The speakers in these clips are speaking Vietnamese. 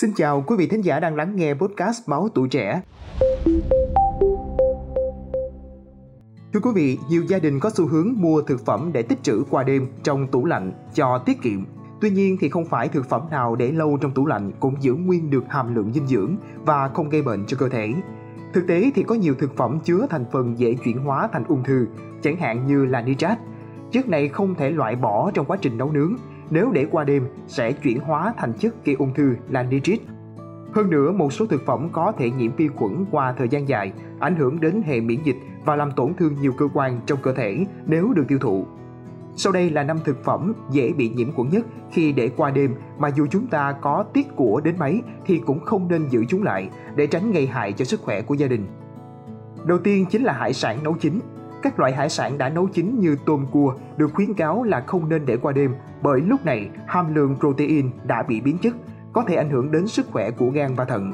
Xin chào quý vị thính giả đang lắng nghe podcast Báo Tuổi Trẻ. Thưa quý vị, nhiều gia đình có xu hướng mua thực phẩm để tích trữ qua đêm trong tủ lạnh cho tiết kiệm. Tuy nhiên thì không phải thực phẩm nào để lâu trong tủ lạnh cũng giữ nguyên được hàm lượng dinh dưỡng và không gây bệnh cho cơ thể. Thực tế thì có nhiều thực phẩm chứa thành phần dễ chuyển hóa thành ung thư, chẳng hạn như là nitrat. Chất này không thể loại bỏ trong quá trình nấu nướng, nếu để qua đêm sẽ chuyển hóa thành chất gây ung thư là nitrit. Hơn nữa, một số thực phẩm có thể nhiễm vi khuẩn qua thời gian dài, ảnh hưởng đến hệ miễn dịch và làm tổn thương nhiều cơ quan trong cơ thể nếu được tiêu thụ. Sau đây là năm thực phẩm dễ bị nhiễm khuẩn nhất khi để qua đêm mà dù chúng ta có tiết của đến mấy thì cũng không nên giữ chúng lại để tránh gây hại cho sức khỏe của gia đình. Đầu tiên chính là hải sản nấu chín. Các loại hải sản đã nấu chín như tôm cua được khuyến cáo là không nên để qua đêm bởi lúc này hàm lượng protein đã bị biến chất, có thể ảnh hưởng đến sức khỏe của gan và thận.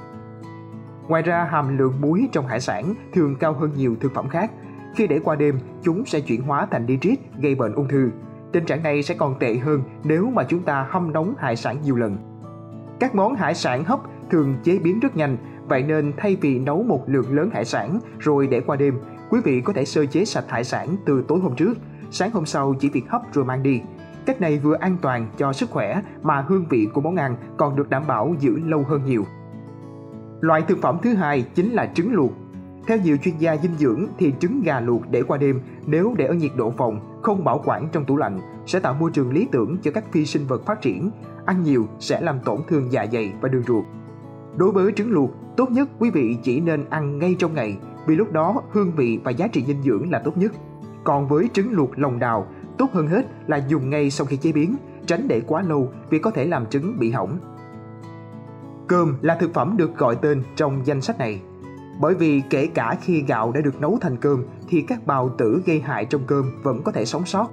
Ngoài ra, hàm lượng muối trong hải sản thường cao hơn nhiều thực phẩm khác. Khi để qua đêm, chúng sẽ chuyển hóa thành nitrit gây bệnh ung thư. Tình trạng này sẽ còn tệ hơn nếu mà chúng ta hâm nóng hải sản nhiều lần. Các món hải sản hấp thường chế biến rất nhanh, vậy nên thay vì nấu một lượng lớn hải sản rồi để qua đêm, quý vị có thể sơ chế sạch hải sản từ tối hôm trước, sáng hôm sau chỉ việc hấp rồi mang đi. Cách này vừa an toàn cho sức khỏe mà hương vị của món ăn còn được đảm bảo giữ lâu hơn nhiều. Loại thực phẩm thứ hai chính là trứng luộc. Theo nhiều chuyên gia dinh dưỡng thì trứng gà luộc để qua đêm nếu để ở nhiệt độ phòng, không bảo quản trong tủ lạnh sẽ tạo môi trường lý tưởng cho các phi sinh vật phát triển. Ăn nhiều sẽ làm tổn thương dạ dày và đường ruột. Đối với trứng luộc, tốt nhất quý vị chỉ nên ăn ngay trong ngày vì lúc đó hương vị và giá trị dinh dưỡng là tốt nhất. Còn với trứng luộc lòng đào, tốt hơn hết là dùng ngay sau khi chế biến, tránh để quá lâu vì có thể làm trứng bị hỏng. Cơm là thực phẩm được gọi tên trong danh sách này. Bởi vì kể cả khi gạo đã được nấu thành cơm thì các bào tử gây hại trong cơm vẫn có thể sống sót.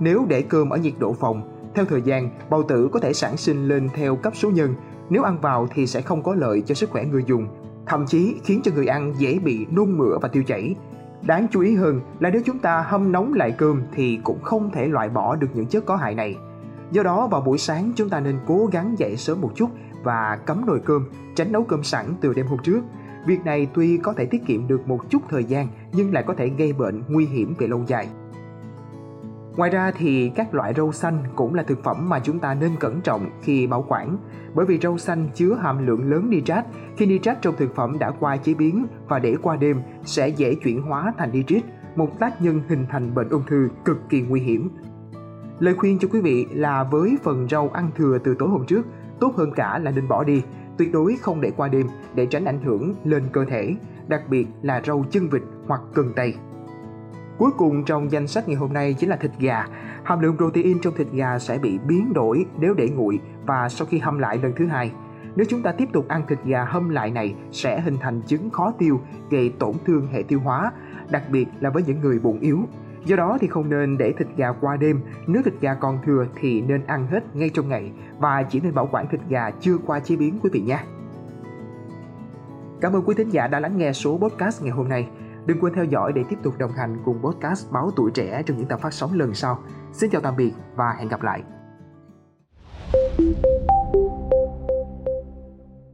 Nếu để cơm ở nhiệt độ phòng, theo thời gian, bào tử có thể sản sinh lên theo cấp số nhân. Nếu ăn vào thì sẽ không có lợi cho sức khỏe người dùng, thậm chí khiến cho người ăn dễ bị nôn mửa và tiêu chảy. Đáng chú ý hơn là nếu chúng ta hâm nóng lại cơm thì cũng không thể loại bỏ được những chất có hại này. Do đó vào buổi sáng chúng ta nên cố gắng dậy sớm một chút và cấm nồi cơm, tránh nấu cơm sẵn từ đêm hôm trước. Việc này tuy có thể tiết kiệm được một chút thời gian nhưng lại có thể gây bệnh nguy hiểm về lâu dài. Ngoài ra thì các loại rau xanh cũng là thực phẩm mà chúng ta nên cẩn trọng khi bảo quản bởi vì rau xanh chứa hàm lượng lớn nitrat. Khi nitrat trong thực phẩm đã qua chế biến và để qua đêm sẽ dễ chuyển hóa thành nitrit, một tác nhân hình thành bệnh ung thư cực kỳ nguy hiểm. Lời khuyên cho quý vị là với phần rau ăn thừa từ tối hôm trước, tốt hơn cả là nên bỏ đi, tuyệt đối không để qua đêm để tránh ảnh hưởng lên cơ thể, đặc biệt là rau chân vịt hoặc cần tây. Cuối cùng trong danh sách ngày hôm nay chính là thịt gà. Hàm lượng protein trong thịt gà sẽ bị biến đổi nếu để nguội và sau khi hâm lại lần thứ hai. Nếu chúng ta tiếp tục ăn thịt gà hâm lại này sẽ hình thành chứng khó tiêu, gây tổn thương hệ tiêu hóa, đặc biệt là với những người bụng yếu. Do đó thì không nên để thịt gà qua đêm, nếu thịt gà còn thừa thì nên ăn hết ngay trong ngày và chỉ nên bảo quản thịt gà chưa qua chế biến quý vị nhé. Cảm ơn quý thính giả đã lắng nghe số podcast ngày hôm nay. Đừng quên theo dõi để tiếp tục đồng hành cùng podcast Báo Tuổi Trẻ trong những tập phát sóng lần sau. Xin chào tạm biệt và hẹn gặp lại.